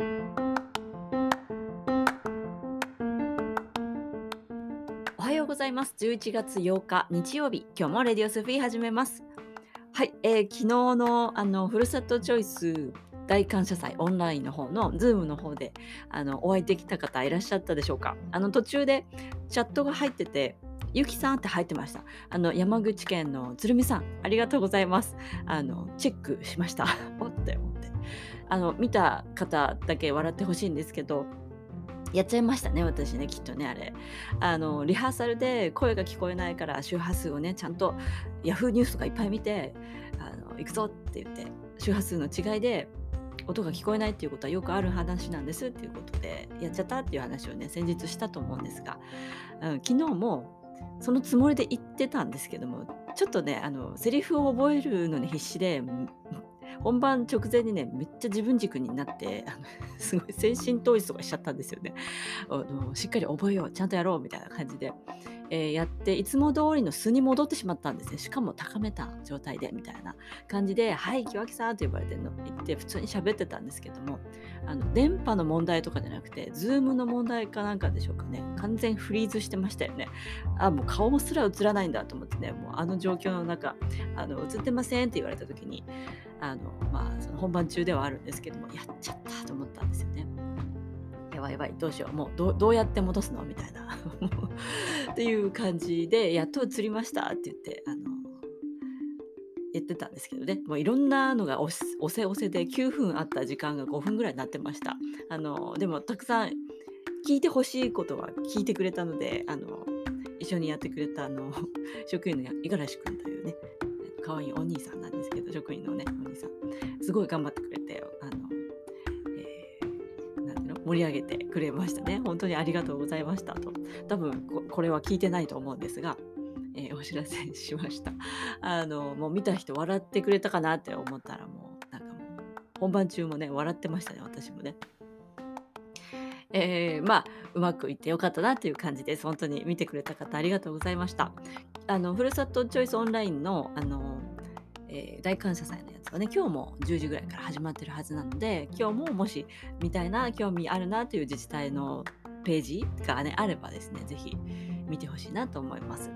おはようございます。11月8日日曜日、今日もレディオスフィー始めます。はい、えー昨日のあのふるさとチョイス大感謝祭オンラインの方の Zoom の方であのお会いできた方いらっしゃったでしょうかあの途中でチャットが入っててゆきさんって入ってました。あの山口県の鶴見さん、ありがとうございます。あのチェックしました。おって思って。あの見た方だけ笑ってほしいんですけど、やっちゃいましたね、私ね、きっとね、あれ。あのリハーサルで声が聞こえないから周波数をね、ちゃんと Yahoo ニュースとかいっぱい見て、あの行くぞって言って、周波数の違いで音が聞こえないっていうことはよくある話なんですっていうことでやっちゃったっていう話をね先日したと思うんですが、うん、昨日もそのつもりで言ってたんですけどもちょっとねあのセリフを覚えるのに必死で本番直前にねめっちゃ自分軸になってあの すごい精神統一とかしちゃったんですよね。あのしっかり覚えようちゃんとやろうみたいな感じで、えーやっていつも通りの素に戻ってしまったんですね。しかも高めた状態でみたいな感じで「はい木脇さん」と呼ばれての。言って普通に喋ってたんですけどもあの電波の問題とかじゃなくて Zoom の問題かなんかでしょうかね。完全フリーズしてましたよね。あもう顔もすら映らないんだと思ってね。もうあの状況の中あの映ってませんって言われた時にあの、まあ、その本番中ではあるんですけどもやっちゃったと思ったんですよね。やばいやばいどうしようもうどうどうやって戻すの？みたいな。っていう感じでやっと映りましたって言ってあの言ってたんですけどね。もういろんなのが押せ押せで9分あった時間が5分ぐらいになってました。あのでもたくさん聞いてほしいことは聞いてくれたのであの一緒にやってくれたあの 職員の五十嵐君というね可愛いお兄さんなんですけど職員のねお兄さん。すごい頑張ってくれてあ、の盛り上げてくれましたね。本当にありがとうございましたと。多分これは聞いてないと思うんですが、えーお知らせしました。あのもう見た人笑ってくれたかなって思ったらもうなんかもう本番中もね笑ってましたね私もね。えーまあうまくいってよかったなという感じです。本当に見てくれた方ありがとうございました。あのふるさとチョイスオンラインのあの、えー大感謝祭のやつがね今日も10時ぐらいから始まってるはずなので今日ももし見たいな興味あるなという自治体のページがねあればですねぜひ見てほしいなと思います。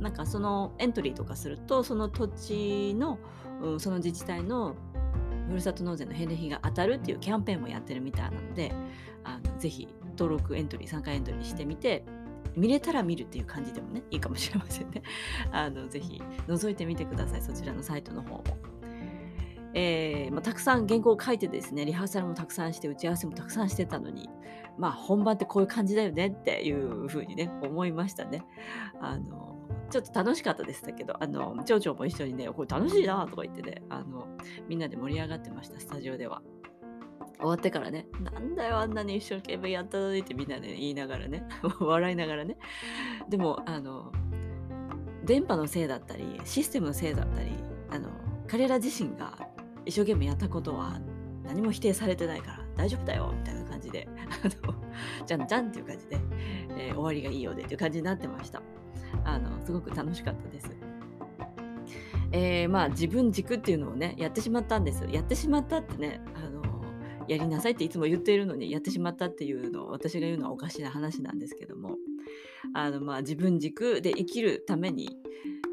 なんかそのエントリーとかするとその土地の、うんその自治体のふるさと納税の返礼品が当たるっていうキャンペーンもやってるみたいなのであのぜひ登録エントリー参加エントリーしてみて見れたら見るっていう感じでもねいいかもしれませんね。あのぜひ覗いてみてくださいそちらのサイトの方も。えーまあ、たくさん原稿を書いてですねリハーサルもたくさんして打ち合わせもたくさんしてたのにまあ本番ってこういう感じだよねっていうふうにね思いましたね。あのちょっと楽しかったですだけどあの町長も一緒にねこれ楽しいなとか言ってねあのみんなで盛り上がってましたスタジオでは。終わってからね、なんだよ、あんなに一生懸命やったのにってみんなで言いながらね、笑いながらね。でも、あの、電波のせいだったり、システムのせいだったり、あの、彼ら自身が一生懸命やったことは何も否定されてないから大丈夫だよ、みたいな感じで、あの、じゃんじゃんっていう感じで、えー終わりがいいようでっていう感じになってました。あの、すごく楽しかったです。えーまあ自分軸っていうのをねやってしまったんですやってしまったってねあのやりなさいっていつも言っているのにやってしまったっていうのを私が言うのはおかしな話なんですけどもあのまあ自分軸で生きるために、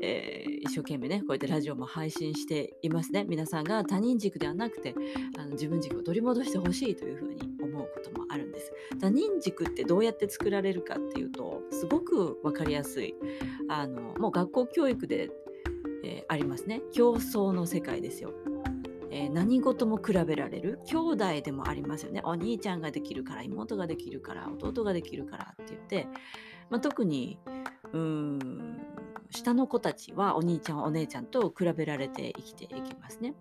えー一生懸命ねこうやってラジオも配信していますね。皆さんが他人軸ではなくてあの自分軸を取り戻してほしいというふうに思うこともあるんです。他人軸ってどうやって作られるかっていうとすごく分かりやすいあのもう学校教育で、えーありますね。競争の世界ですよ。えー何事も比べられる兄弟でもありますよね。お兄ちゃんができるから妹ができるから弟ができるからって言って、まあ、特にうーん下の子たちはお兄ちゃんお姉ちゃんと比べられて生きていきますね。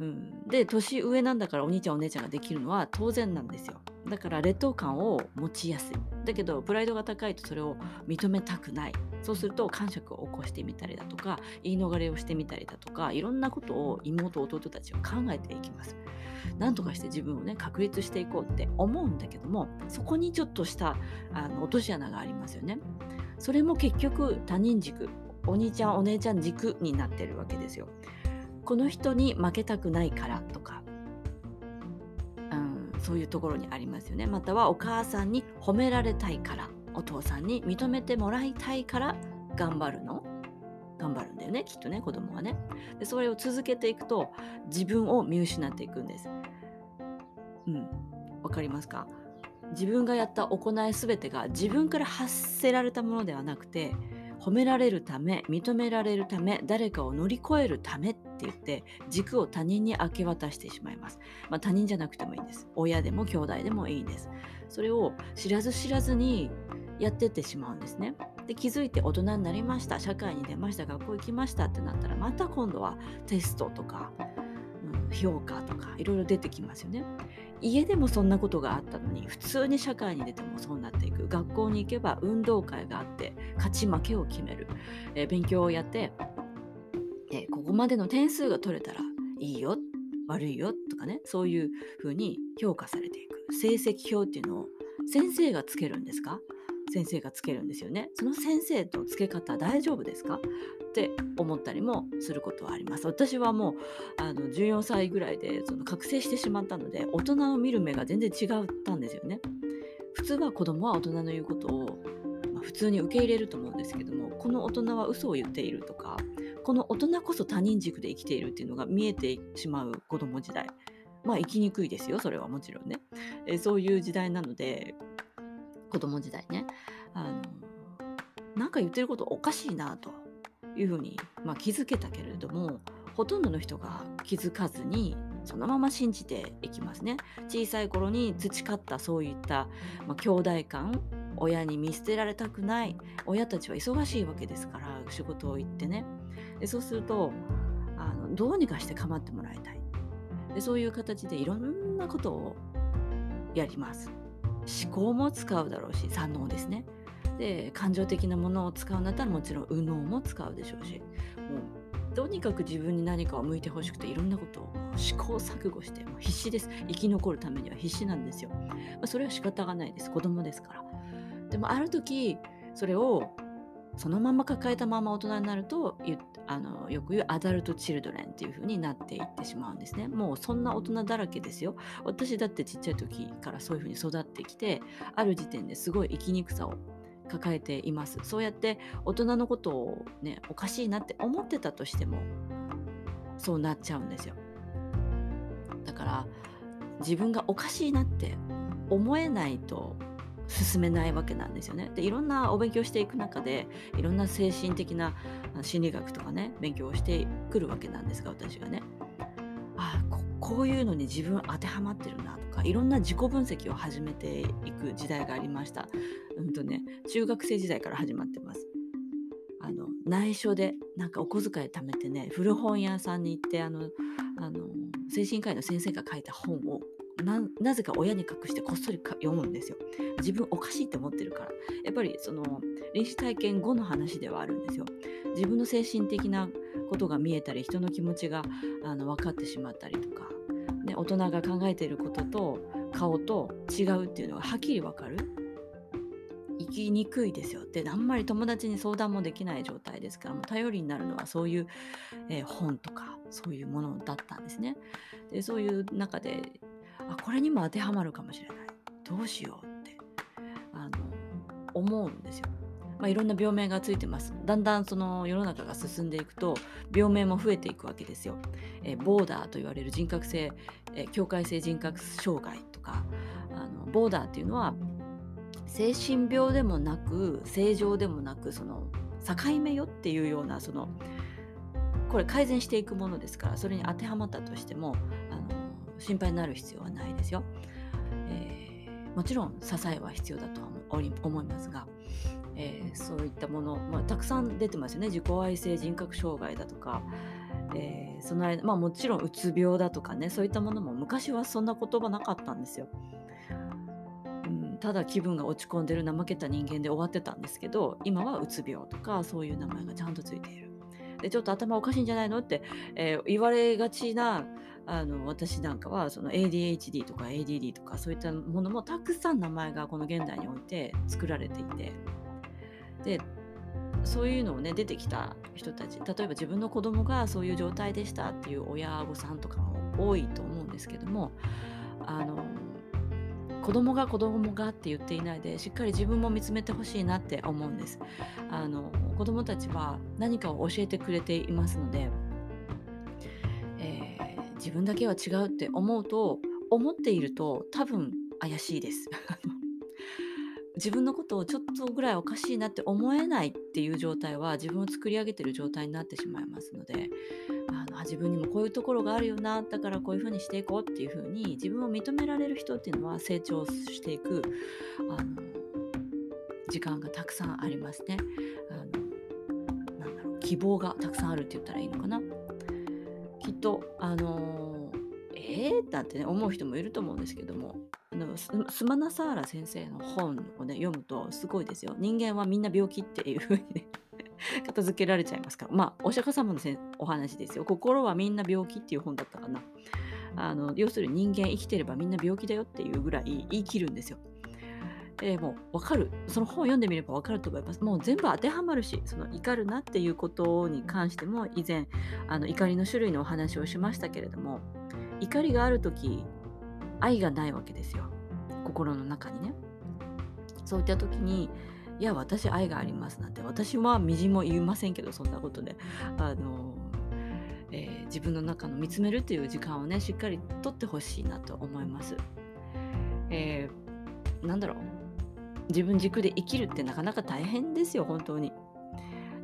うん、で年上なんだからお兄ちゃんお姉ちゃんができるのは当然なんですよ。だから劣等感を持ちやすい。だけどプライドが高いとそれを認めたくない。そうすると感触を起こしてみたりだとか言い逃れをしてみたりだとかいろんなことを妹弟たちは考えていきます。なんとかして自分をね確立していこうって思うんだけどもそこにちょっとしたあの落とし穴がありますよね。それも結局他人軸お兄ちゃんお姉ちゃん軸になってるわけですよ。この人に負けたくないからとか、そういうところにありますよね。またはお母さんに褒められたいからお父さんに認めてもらいたいから頑張るの？頑張るんだよねきっとね子供はね。でそれを続けていくと自分を見失っていくんです。うん。わかりますか？自分がやった行い全てが自分から発せられたものではなくて褒められるため認められるため誰かを乗り越えるためっって言って軸を他人に明け渡してしまいます、まあ、他人じゃなくてもいいんです。親でも兄弟でもいいんです。それを知らず知らずにやってってしまうんですね。で気づいて大人になりました。社会に出ました。学校行きましたってなったらまた今度はテストとか、うん、評価とかいろいろ出てきますよね。家でもそんなことがあったのに普通に社会に出てもそうなっていく。学校に行けば運動会があって勝ち負けを決める、えー、勉強をやって、ここまでの点数が取れたらいいよ悪いよとかねそういうふうに評価されていく成績表っていうのを先生がつけるんですか？先生がつけるんですよね。その先生とつけ方大丈夫ですか？って思ったりもすることはあります。私はもうあの14歳ぐらいでその覚醒してしまったので大人を見る目が全然違ったんですよね。普通は子供は大人の言うことを、まあ、普通に受け入れると思うんですけどもこの大人は嘘を言っているとかこの大人こそ他人軸で生きているっていうのが見えてしまう子供時代。まあ生きにくいですよそれはもちろんね、えそういう時代なので子供時代ね。あのなんか言ってることおかしいなというふうに、まあ、気づけたけれどもほとんどの人が気づかずにそのまま信じていきますね。小さい頃に培ったそういった、まあ、兄弟感親に見捨てられたくない。親たちは忙しいわけですから仕事を行ってね。でそうするとあのどうにかして構ってもらいたい。でそういう形でいろんなことをやります。思考も使うだろうし左脳ですね。で感情的なものを使うんだったらもちろん右脳も使うでしょうし。もうとにかく自分に何かを向いてほしくていろんなことを試行錯誤してもう必死です。生き残るためには必死なんですよ、まあ、それは仕方がないです。子供ですから。でもある時それをそのまま抱えたまま大人になるとあのよく言うアダルト・チルドレンっていう風になっていってしまうんですね。もうそんな大人だらけですよ。私だってちっちゃい時からそういう風に育ってきてある時点ですごい生きにくさを抱えています。そうやって大人のことをねおかしいなって思ってたとしてもそうなっちゃうんですよ。だから自分がおかしいなって思えないと進めないわけなんですよね。でいろんなお勉強していく中でいろんな精神的な心理学とかね勉強をしてくるわけなんですが私がねあここういうのに自分当てはまってるなとかいろんな自己分析を始めていく時代がありました。うんとね中学生時代から始まってます。あの内緒でなんかお小遣い貯めてね古本屋さんに行ってあのあの精神科医の先生が書いた本をななぜか親に隠してこっそり読むんですよ。自分おかしいって思ってるから。やっぱりその臨死体験後の話ではあるんですよ。自分の精神的なことが見えたり人の気持ちがあの分かってしまったりとか、ね、大人が考えていることと顔と違うっていうのがはっきり分かる。生きにくいですよってあんまり友達に相談もできない状態ですからもう頼りになるのはそういう、えー、本とかそういうものだったんですね。でそういう中であこれにも当てはまるかもしれないどうしようってあの思うんですよ。まあ、いろんな病名がついてます。だんだんその世の中が進んでいくと病名も増えていくわけですよ。えー、ボーダーと言われる人格性、えー、境界性人格障害とかあのボーダーっていうのは精神病でもなく正常でもなくその境目よっていうようなそのこれ改善していくものですからそれに当てはまったとしても心配になる必要はないですよ。えー、もちろん支えは必要だとは思いますが、えー、そういったもの、まあ、たくさん出てますよね自己愛性人格障害だとか、えー、その間、まあ、もちろんうつ病だとかねそういったものも昔はそんな言葉なかったんですよ。ただ気分が落ち込んでる怠けた人間で終わってたんですけど今はうつ病とかそういう名前がちゃんとついている。でちょっと頭おかしいんじゃないの？って、えー、言われがちなあの私なんかはその ADHD とか ADD とかそういったものもたくさん名前がこの現代において作られていて。でそういうのをね出てきた人たち例えば自分の子供がそういう状態でしたっていう親御さんとかも多いと思うんですけどもあの子供が子供がって言っていないでしっかり自分も見つめてほしいなって思うんです。あの子供たちは何かを教えてくれていますので、えー、自分だけは違うって思うと思っていると多分怪しいです。自分のことをちょっとぐらいおかしいなって思えないっていう状態は自分を作り上げてる状態になってしまいますのであの自分にもこういうところがあるよなだからこういうふうにしていこうっていうふうに自分を認められる人っていうのは成長していくあの時間がたくさんありますね。あのなんだろう希望がたくさんあるって言ったらいいのかな。きっとあのえー、だってね思う人もいると思うんですけどものスマナサーラ先生の本をね読むとすごいですよ。人間はみんな病気っていうふうにね 片付けられちゃいますから。まあ、お釈迦様のお話ですよ。心はみんな病気っていう本だったかな。あの要するに人間生きてればみんな病気だよっていうぐらい言い切るんですよ。えー、もう分かる。その本を読んでみれば分かると思います。もう全部当てはまるし、その怒るなっていうことに関しても以前、あの怒りの種類のお話をしましたけれども、怒りがある時愛がないわけですよ。心の中にね。そういった時に、いや私愛がありますなんて私はみじも言いませんけどそんなことであの、えー、自分の中の見つめるっていう時間をねしっかりとってほしいなと思います。えー、なんだろう自分軸で生きるってなかなか大変ですよ本当に。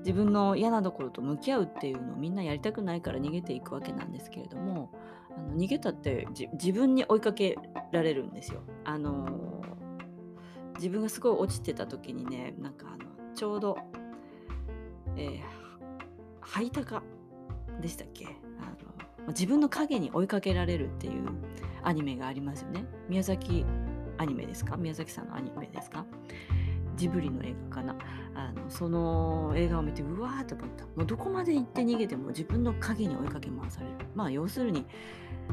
自分の嫌なところと向き合うっていうのをみんなやりたくないから逃げていくわけなんですけれどもあの逃げたって自分に追いかけられるんですよ。あの自分がすごい落ちてた時にねなんかあのちょうど、えー、ハイタカでしたっけ？あの自分の影に追いかけられるっていうアニメがありますよね。宮崎アニメですか？宮崎さんのアニメですか？ジブリの映画かな。あのその映画を見てうわーって思った。もうどこまで行って逃げても自分の影に追いかけ回される。まあ要するに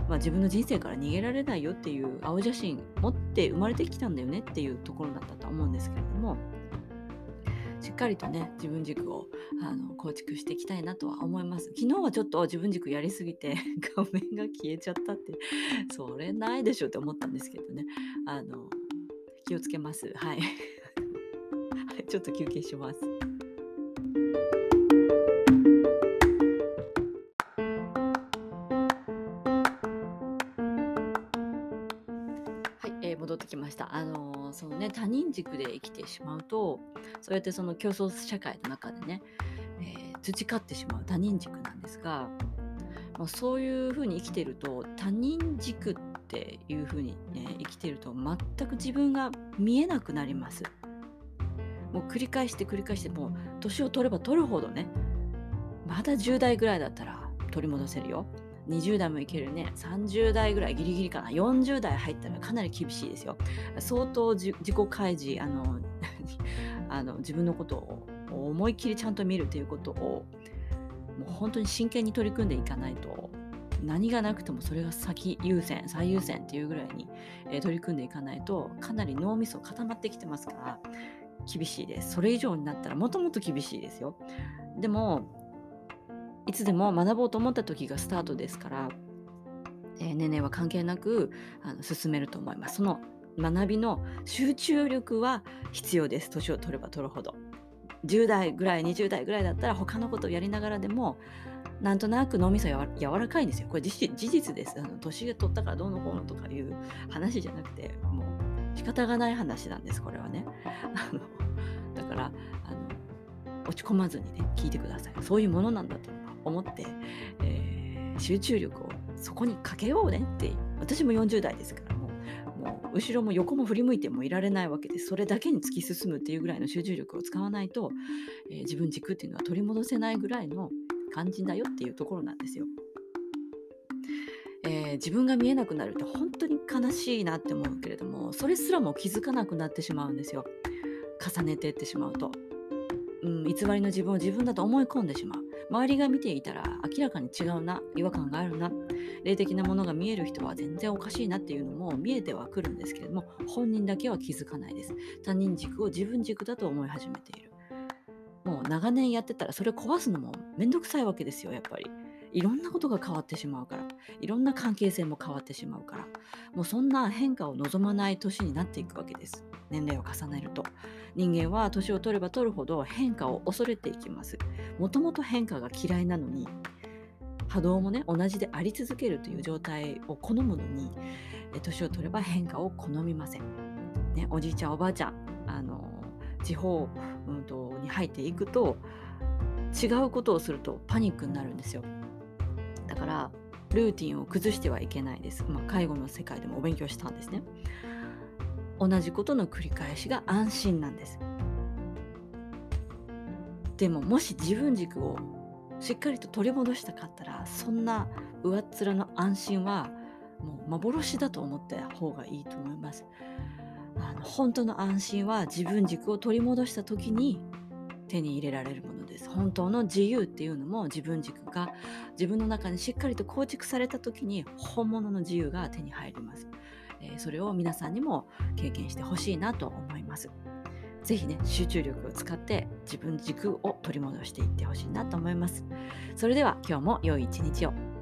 まあ、自分の人生から逃げられないよっていう青写真持って生まれてきたんだよねっていうところだったと思うんですけれどもしっかりとね自分軸をあの構築していきたいなとは思います。昨日はちょっと自分軸やりすぎて 画面が消えちゃったってそれないでしょって思ったんですけどね。あの気をつけます。はい。ちょっと休憩しますあのそのね他人軸で生きてしまうとそうやってその競争社会の中でね、えー、培ってしまう他人軸なんですが、まあ、そういうふうに生きてると他人軸っていうふうに、ね、生きてると全く自分が見えなくなります。もう繰り返して繰り返してもう年を取れば取るほどねまだ10代ぐらいだったら取り戻せるよ。20代もいけるね。30代ぐらいギリギリかな。40代入ったらかなり厳しいですよ。相当自己開示あの あの自分のことを思いっきりちゃんと見るということをもう本当に真剣に取り組んでいかないと何がなくてもそれが先優先最優先っていうぐらいに、えー、取り組んでいかないとかなり脳みそ固まってきてますから厳しいですそれ以上になったらもともと厳しいですよでもいつでも学ぼうと思った時がスタートですから、えー、年齢は関係なくあの進めると思います。その学びの集中力は必要です。年を取れば取るほど。10代ぐらい、20代ぐらいだったら他のことをやりながらでも、なんとなく脳みそや柔らかいんですよ。これ事実です。あの年が取ったからどうのこうのとかいう話じゃなくて、もう仕方がない話なんです、これはね。あのだからあの、落ち込まずにね、聞いてください。そういうものなんだと思って、えー、集中力をそこにかけようねって私も40代ですからもうもう後ろも横も振り向いてもいられないわけですそれだけに突き進むっていうぐらいの集中力を使わないと、えー、自分軸っていうのは取り戻せないぐらいの感じだよっていうところなんですよ。えー、自分が見えなくなると本当に悲しいなって思うけれどもそれすらも気づかなくなってしまうんですよ。重ねていってしまうと、うん、偽りの自分を自分だと思い込んでしまう。周りが見ていたら明らかに違うな違和感があるな。霊的なものが見える人は全然おかしいなっていうのも見えてはくるんですけれども本人だけは気づかないです。他人軸を自分軸だと思い始めている。もう長年やってたらそれを壊すのもめんどくさいわけですよやっぱり。いろんなことが変わってしまうからいろんな関係性も変わってしまうからもうそんな変化を望まない年になっていくわけです。年齢を重ねると。人間は年を取れば取るほど変化を恐れていきます。もともと変化が嫌いなのに波動もね同じであり続けるという状態を好むのに年を取れば変化を好みません、ね、おじいちゃんおばあちゃんあの地方、うんと、に入っていくと違うことをするとパニックになるんですよ。だからルーティンを崩してはいけないです、まあ、介護の世界でもお勉強したんですね。同じことの繰り返しが安心なんです。でももし自分軸をしっかりと取り戻したかったらそんな上っ面の安心はもう幻だと思った方がいいと思います。あの本当の安心は自分軸を取り戻した時に手に入れられるものです。本当の自由っていうのも自分軸が自分の中にしっかりと構築された時に本物の自由が手に入ります、えー、それを皆さんにも経験してほしいなと思います。ぜひね集中力を使って自分軸を取り戻していってほしいなと思います。それでは今日も良い一日を。